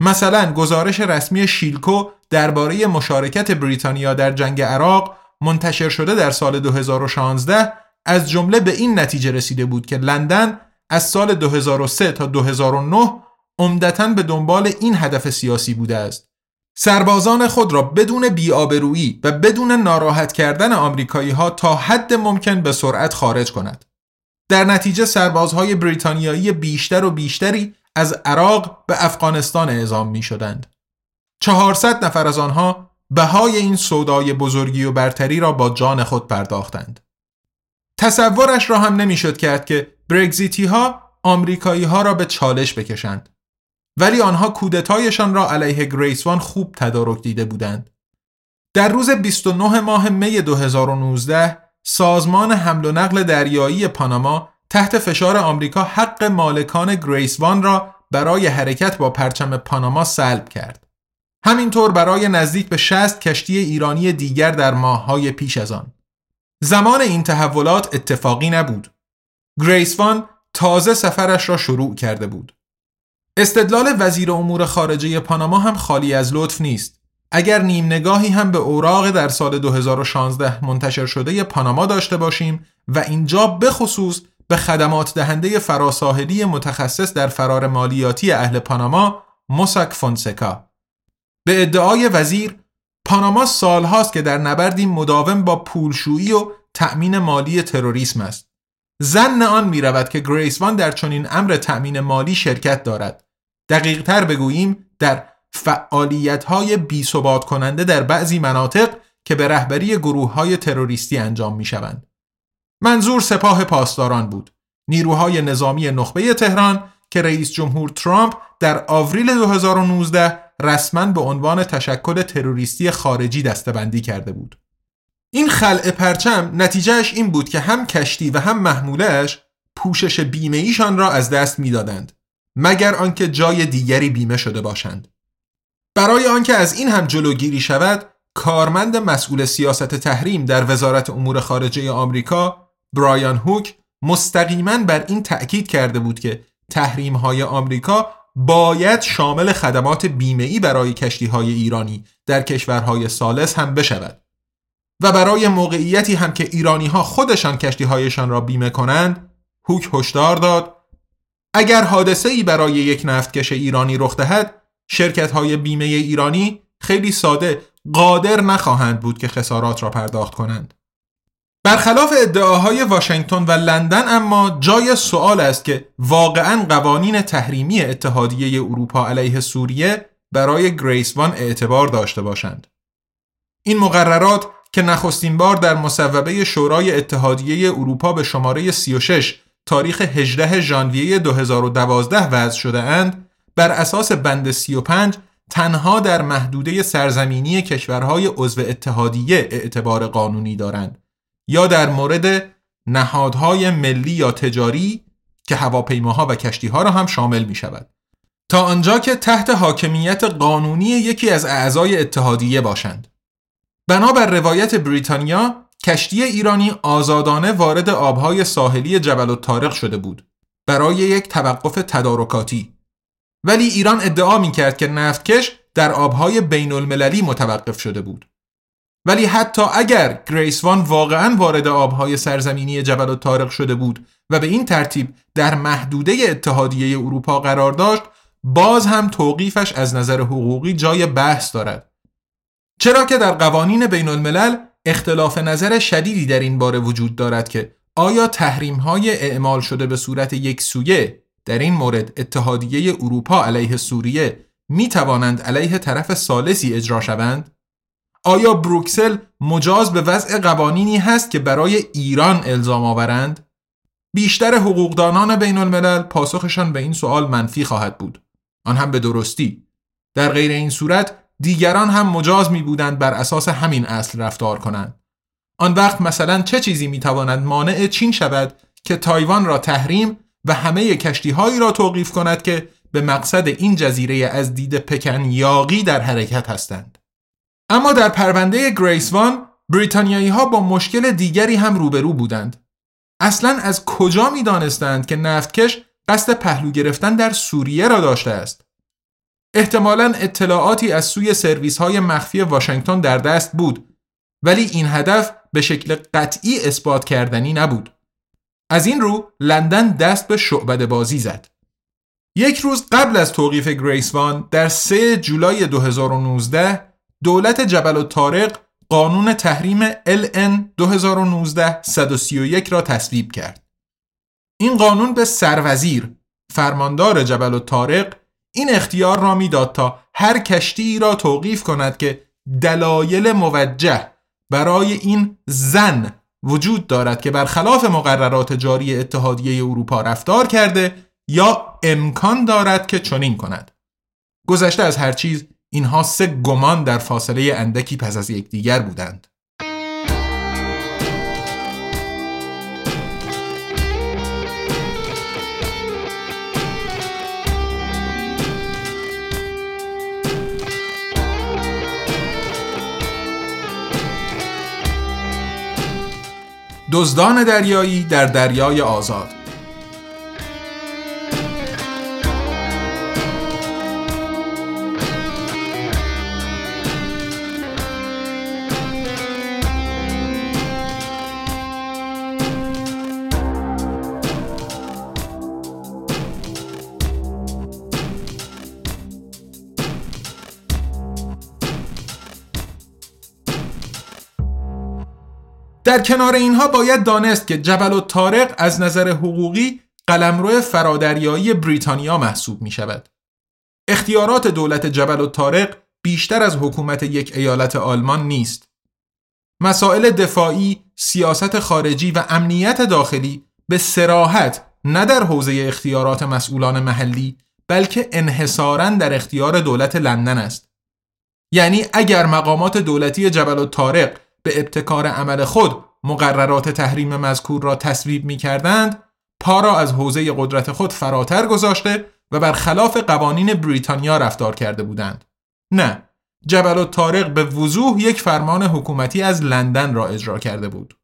مثلا گزارش رسمی شیلکو درباره مشارکت بریتانیا در جنگ عراق منتشر شده در سال 2016 از جمله به این نتیجه رسیده بود که لندن از سال 2003 تا 2009 عمدتا به دنبال این هدف سیاسی بوده است. سربازان خود را بدون بیابرویی و بدون ناراحت کردن آمریکایی ها تا حد ممکن به سرعت خارج کند. در نتیجه سربازهای بریتانیایی بیشتر و بیشتری از عراق به افغانستان اعزام می شدند 400 نفر از آنها بهای این سودای بزرگی و برتری را با جان خود پرداختند تصورش را هم نمی‌شد کرد که برگزیتی ها آمریکایی ها را به چالش بکشند ولی آنها کودتایشان را علیه گریسوان خوب تدارک دیده بودند. در روز 29 ماه می 2019 سازمان حمل و نقل دریایی پاناما تحت فشار آمریکا حق مالکان گریسوان را برای حرکت با پرچم پاناما سلب کرد. همینطور برای نزدیک به 60 کشتی ایرانی دیگر در ماههای پیش از آن. زمان این تحولات اتفاقی نبود. گریسوان تازه سفرش را شروع کرده بود. استدلال وزیر امور خارجه پاناما هم خالی از لطف نیست. اگر نیم نگاهی هم به اوراق در سال 2016 منتشر شده پاناما داشته باشیم و اینجا خصوص به خدمات دهنده فراساحلی متخصص در فرار مالیاتی اهل پاناما موساک فونسکا به ادعای وزیر پاناما سالهاست که در نبردی مداوم با پولشویی و تأمین مالی تروریسم است زن آن می رود که گریسوان در چنین امر تأمین مالی شرکت دارد دقیق تر بگوییم در فعالیت های بی کننده در بعضی مناطق که به رهبری گروه های تروریستی انجام می شوند. منظور سپاه پاسداران بود. نیروهای نظامی نخبه تهران که رئیس جمهور ترامپ در آوریل 2019 رسما به عنوان تشکل تروریستی خارجی دستبندی کرده بود. این خلع پرچم نتیجهش این بود که هم کشتی و هم محمولش پوشش بیمه ایشان را از دست می‌دادند مگر آنکه جای دیگری بیمه شده باشند برای آنکه از این هم جلوگیری شود کارمند مسئول سیاست تحریم در وزارت امور خارجه آمریکا برایان هوک مستقیما بر این تأکید کرده بود که تحریم های آمریکا باید شامل خدمات بیمه برای کشتی های ایرانی در کشورهای سالس هم بشود و برای موقعیتی هم که ایرانی ها خودشان کشتی هایشان را بیمه کنند هوک هشدار داد. اگر حادثه ای برای یک نفتکش ایرانی رخ دهد شرکت های بیمه ایرانی خیلی ساده قادر نخواهند بود که خسارات را پرداخت کنند. برخلاف ادعاهای واشنگتن و لندن اما جای سوال است که واقعا قوانین تحریمی اتحادیه اروپا علیه سوریه برای گریس وان اعتبار داشته باشند. این مقررات که نخستین بار در مصوبه شورای اتحادیه اروپا به شماره 36 تاریخ 18 ژانویه 2012 وضع شده اند بر اساس بند 35 تنها در محدوده سرزمینی کشورهای عضو اتحادیه اعتبار قانونی دارند یا در مورد نهادهای ملی یا تجاری که هواپیماها و کشتیها را هم شامل می شود تا آنجا که تحت حاکمیت قانونی یکی از اعضای اتحادیه باشند. بنابر روایت بریتانیا کشتی ایرانی آزادانه وارد آبهای ساحلی جبل الطارق شده بود برای یک توقف تدارکاتی. ولی ایران ادعا می کرد که نفتکش در آبهای بین المللی متوقف شده بود. ولی حتی اگر گریس وان واقعا وارد آبهای سرزمینی جبل الطارق شده بود و به این ترتیب در محدوده اتحادیه اروپا قرار داشت باز هم توقیفش از نظر حقوقی جای بحث دارد چرا که در قوانین بین الملل اختلاف نظر شدیدی در این باره وجود دارد که آیا تحریم های اعمال شده به صورت یک سویه در این مورد اتحادیه اروپا علیه سوریه می توانند علیه طرف سالسی اجرا شوند؟ آیا بروکسل مجاز به وضع قوانینی هست که برای ایران الزام آورند؟ بیشتر حقوقدانان بین الملل پاسخشان به این سوال منفی خواهد بود. آن هم به درستی. در غیر این صورت دیگران هم مجاز می بودند بر اساس همین اصل رفتار کنند. آن وقت مثلا چه چیزی می تواند مانع چین شود که تایوان را تحریم و همه کشتی هایی را توقیف کند که به مقصد این جزیره از دید پکن یاقی در حرکت هستند. اما در پرونده گریس وان بریتانیایی ها با مشکل دیگری هم روبرو بودند. اصلا از کجا می دانستند که نفتکش قصد پهلو گرفتن در سوریه را داشته است؟ احتمالا اطلاعاتی از سوی سرویس های مخفی واشنگتن در دست بود ولی این هدف به شکل قطعی اثبات کردنی نبود. از این رو لندن دست به شعبده بازی زد. یک روز قبل از توقیف گریس وان در 3 جولای 2019 دولت جبل الطارق قانون تحریم LN 2019-131 را تصویب کرد. این قانون به سروزیر فرماندار جبل الطارق این اختیار را می‌داد تا هر کشتی را توقیف کند که دلایل موجه برای این زن وجود دارد که برخلاف مقررات جاری اتحادیه اروپا رفتار کرده یا امکان دارد که چنین کند. گذشته از هر چیز اینها سه گمان در فاصله اندکی پس از یکدیگر بودند. دزدان دریایی در دریای آزاد در کنار اینها باید دانست که جبل و تارق از نظر حقوقی قلمرو فرادریایی بریتانیا محسوب می شود. اختیارات دولت جبل و تارق بیشتر از حکومت یک ایالت آلمان نیست. مسائل دفاعی، سیاست خارجی و امنیت داخلی به سراحت نه در حوزه اختیارات مسئولان محلی بلکه انحصارا در اختیار دولت لندن است. یعنی اگر مقامات دولتی جبل و تارق به ابتکار عمل خود مقررات تحریم مذکور را تصویب می کردند پا را از حوزه قدرت خود فراتر گذاشته و بر خلاف قوانین بریتانیا رفتار کرده بودند. نه جبل و تارق به وضوح یک فرمان حکومتی از لندن را اجرا کرده بود.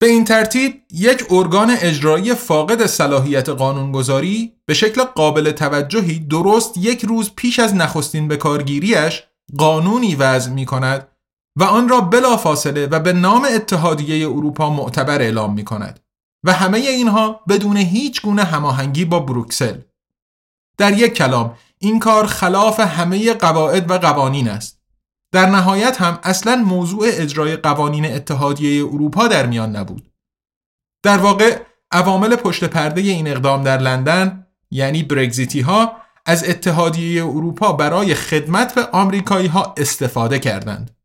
به این ترتیب یک ارگان اجرایی فاقد صلاحیت قانونگذاری به شکل قابل توجهی درست یک روز پیش از نخستین بکارگیریش قانونی وضع می کند و آن را بلا فاصله و به نام اتحادیه اروپا معتبر اعلام می کند و همه اینها بدون هیچ گونه هماهنگی با بروکسل. در یک کلام این کار خلاف همه قواعد و قوانین است. در نهایت هم اصلا موضوع اجرای قوانین اتحادیه اروپا در میان نبود. در واقع عوامل پشت پرده این اقدام در لندن یعنی برگزیتی ها از اتحادیه اروپا برای خدمت به آمریکایی ها استفاده کردند.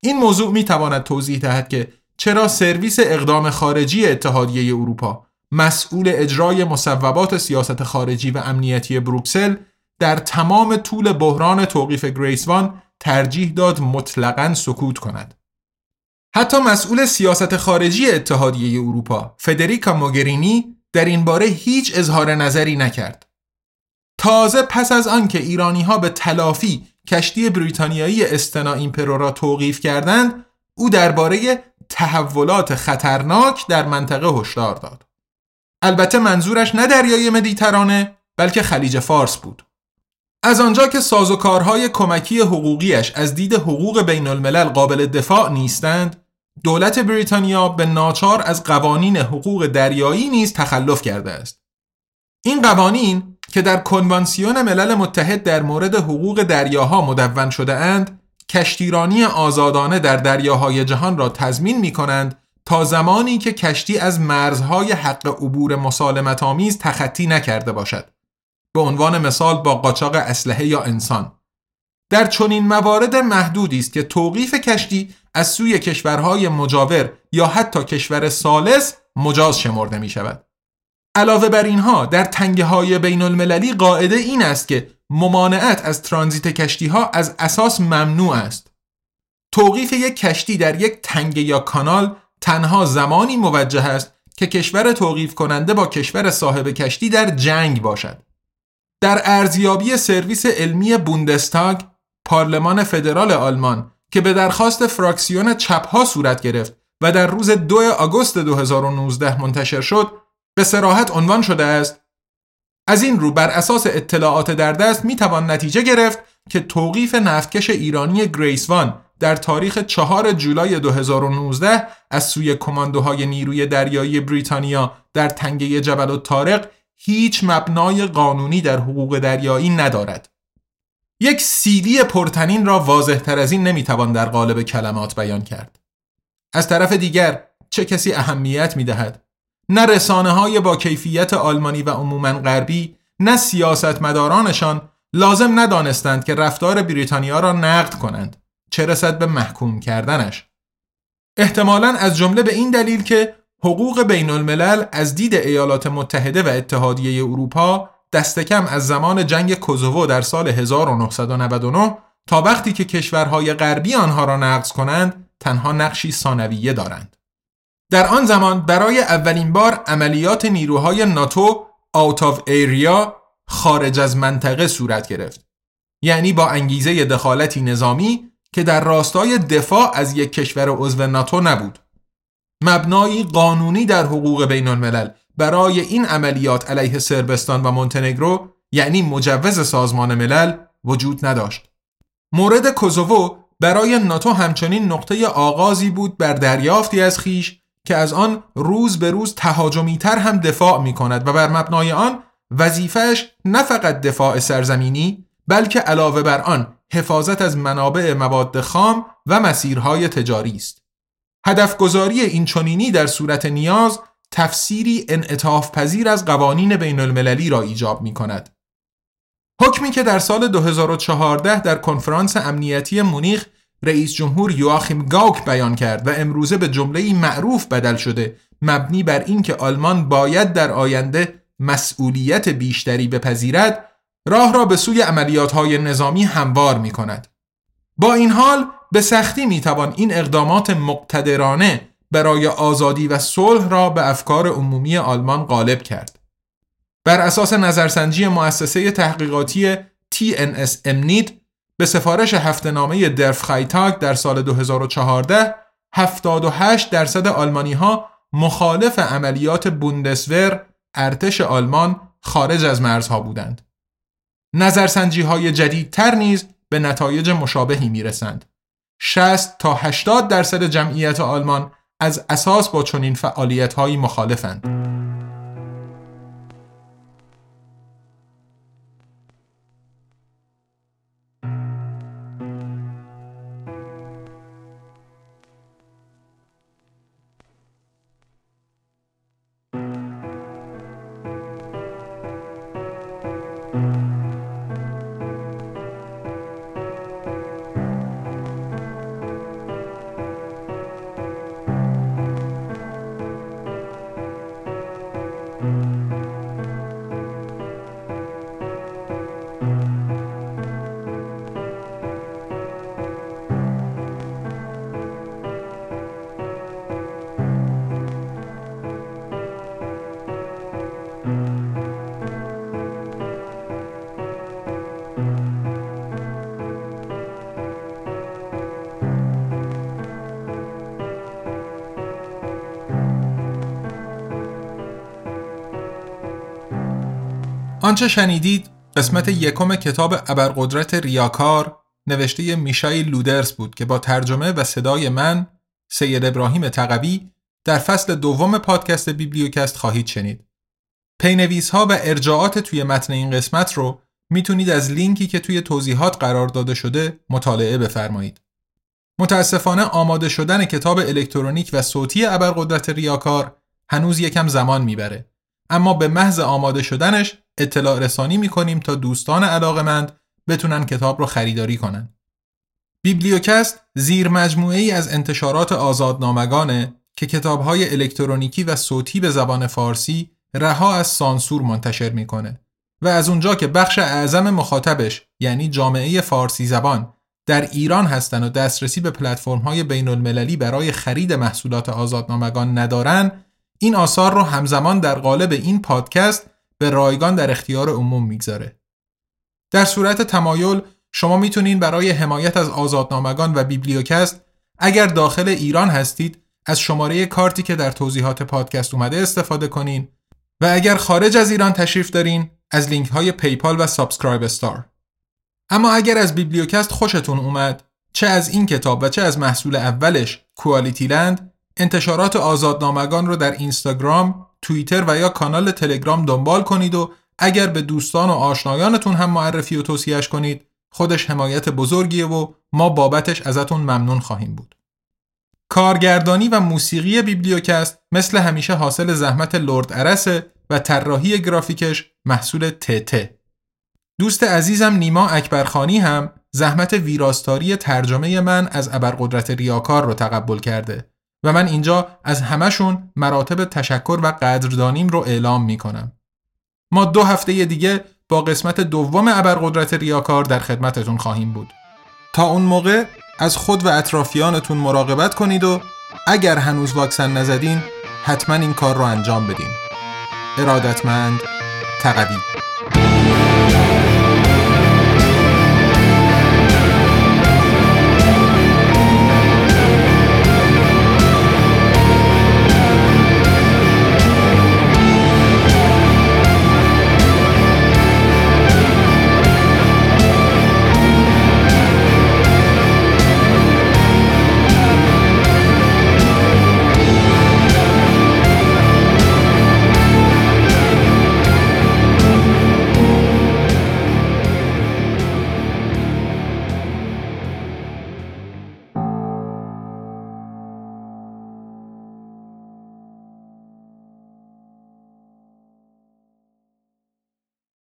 این موضوع می تواند توضیح دهد که چرا سرویس اقدام خارجی اتحادیه اروپا مسئول اجرای مصوبات سیاست خارجی و امنیتی بروکسل در تمام طول بحران توقیف گریسوان ترجیح داد مطلقا سکوت کند. حتی مسئول سیاست خارجی اتحادیه اروپا فدریکا موگرینی در این باره هیچ اظهار نظری نکرد. تازه پس از آن که ایرانی ها به تلافی کشتی بریتانیایی استنا ایمپرو را توقیف کردند او درباره تحولات خطرناک در منطقه هشدار داد. البته منظورش نه دریای مدیترانه بلکه خلیج فارس بود. از آنجا که سازوکارهای کمکی حقوقیش از دید حقوق بین الملل قابل دفاع نیستند، دولت بریتانیا به ناچار از قوانین حقوق دریایی نیز تخلف کرده است. این قوانین که در کنوانسیون ملل متحد در مورد حقوق دریاها مدون شده اند، کشتیرانی آزادانه در دریاهای جهان را تضمین می کنند تا زمانی که کشتی از مرزهای حق عبور مسالمت آمیز تخطی نکرده باشد. به عنوان مثال با قاچاق اسلحه یا انسان در چنین موارد محدودی است که توقیف کشتی از سوی کشورهای مجاور یا حتی کشور سالس مجاز شمرده می شود. علاوه بر اینها در تنگه های بین المللی قاعده این است که ممانعت از ترانزیت کشتی ها از اساس ممنوع است. توقیف یک کشتی در یک تنگه یا کانال تنها زمانی موجه است که کشور توقیف کننده با کشور صاحب کشتی در جنگ باشد. در ارزیابی سرویس علمی بوندستاگ پارلمان فدرال آلمان که به درخواست فراکسیون چپها صورت گرفت و در روز 2 آگوست 2019 منتشر شد به سراحت عنوان شده است از این رو بر اساس اطلاعات در دست می توان نتیجه گرفت که توقیف نفتکش ایرانی گریسوان در تاریخ 4 جولای 2019 از سوی کماندوهای نیروی دریایی بریتانیا در تنگه جبل و تارق هیچ مبنای قانونی در حقوق دریایی ندارد. یک سیلی پرتنین را واضح تر از این نمی‌توان در قالب کلمات بیان کرد. از طرف دیگر چه کسی اهمیت می دهد؟ نه رسانه های با کیفیت آلمانی و عموما غربی نه سیاستمدارانشان لازم ندانستند که رفتار بریتانیا را نقد کنند چه رسد به محکوم کردنش احتمالا از جمله به این دلیل که حقوق بین الملل از دید ایالات متحده و اتحادیه اروپا دست کم از زمان جنگ کوزوو در سال 1999 تا وقتی که کشورهای غربی آنها را نقض کنند تنها نقشی ثانویه دارند. در آن زمان برای اولین بار عملیات نیروهای ناتو آوت آف ایریا خارج از منطقه صورت گرفت. یعنی با انگیزه دخالتی نظامی که در راستای دفاع از یک کشور عضو ناتو نبود. مبنایی قانونی در حقوق بین الملل برای این عملیات علیه سربستان و مونتنگرو یعنی مجوز سازمان ملل وجود نداشت. مورد کوزوو برای ناتو همچنین نقطه آغازی بود بر دریافتی از خیش که از آن روز به روز تهاجمی تر هم دفاع می کند و بر مبنای آن وظیفش نه فقط دفاع سرزمینی بلکه علاوه بر آن حفاظت از منابع مواد خام و مسیرهای تجاری است. هدفگذاری این چنینی در صورت نیاز تفسیری انعطاف پذیر از قوانین بین المللی را ایجاب می کند. حکمی که در سال 2014 در کنفرانس امنیتی مونیخ رئیس جمهور یواخیم گاوک بیان کرد و امروزه به جمله معروف بدل شده مبنی بر اینکه آلمان باید در آینده مسئولیت بیشتری بپذیرد راه را به سوی عملیات های نظامی هموار می کند. با این حال به سختی می‌توان این اقدامات مقتدرانه برای آزادی و صلح را به افکار عمومی آلمان غالب کرد. بر اساس نظرسنجی مؤسسه تحقیقاتی TNS امنید به سفارش هفته نامه درف خایتاگ در سال 2014 78 درصد آلمانی ها مخالف عملیات بوندسور ارتش آلمان خارج از مرزها بودند. نظرسنجی های جدیدتر نیز به نتایج مشابهی می رسند. 60 تا 80 درصد جمعیت آلمان از اساس با چنین فعالیت هایی مخالفند. آنچه شنیدید قسمت یکم کتاب ابرقدرت ریاکار نوشته میشائیل لودرس بود که با ترجمه و صدای من سید ابراهیم تقوی در فصل دوم پادکست بیبلیوکست خواهید شنید. پینویس ها و ارجاعات توی متن این قسمت رو می‌تونید از لینکی که توی توضیحات قرار داده شده مطالعه بفرمایید. متاسفانه آماده شدن کتاب الکترونیک و صوتی ابرقدرت ریاکار هنوز یکم زمان می‌بره اما به محض آماده شدنش اطلاع رسانی می‌کنیم تا دوستان علاقمند بتونن کتاب رو خریداری کنن. بیبلیوکست زیر ای از انتشارات آزادنامگانه که کتابهای الکترونیکی و صوتی به زبان فارسی رها از سانسور منتشر می‌کنه و از اونجا که بخش اعظم مخاطبش یعنی جامعه فارسی زبان در ایران هستن و دسترسی به پلتفرم های بین المللی برای خرید محصولات آزادنامگان ندارن این آثار رو همزمان در قالب این پادکست به رایگان در اختیار عموم می‌گذاره. در صورت تمایل شما می‌تونین برای حمایت از آزادنامگان و بیبلیوکست اگر داخل ایران هستید از شماره کارتی که در توضیحات پادکست اومده استفاده کنین و اگر خارج از ایران تشریف دارین از لینک های PayPal و SubscribeStar. اما اگر از بیبلیوکست خوشتون اومد چه از این کتاب و چه از محصول اولش QualityLand انتشارات آزادنامگان رو در اینستاگرام، توییتر و یا کانال تلگرام دنبال کنید و اگر به دوستان و آشنایانتون هم معرفی و توصیهش کنید خودش حمایت بزرگیه و ما بابتش ازتون ممنون خواهیم بود. کارگردانی و موسیقی بیبلیوکست مثل همیشه حاصل زحمت لرد ارسه و طراحی گرافیکش محصول تته. دوست عزیزم نیما اکبرخانی هم زحمت ویراستاری ترجمه من از ابرقدرت ریاکار رو تقبل کرده و من اینجا از همشون مراتب تشکر و قدردانیم رو اعلام می کنم. ما دو هفته دیگه با قسمت دوم ابرقدرت ریاکار در خدمتتون خواهیم بود. تا اون موقع از خود و اطرافیانتون مراقبت کنید و اگر هنوز واکسن نزدین حتما این کار رو انجام بدین. ارادتمند تقوی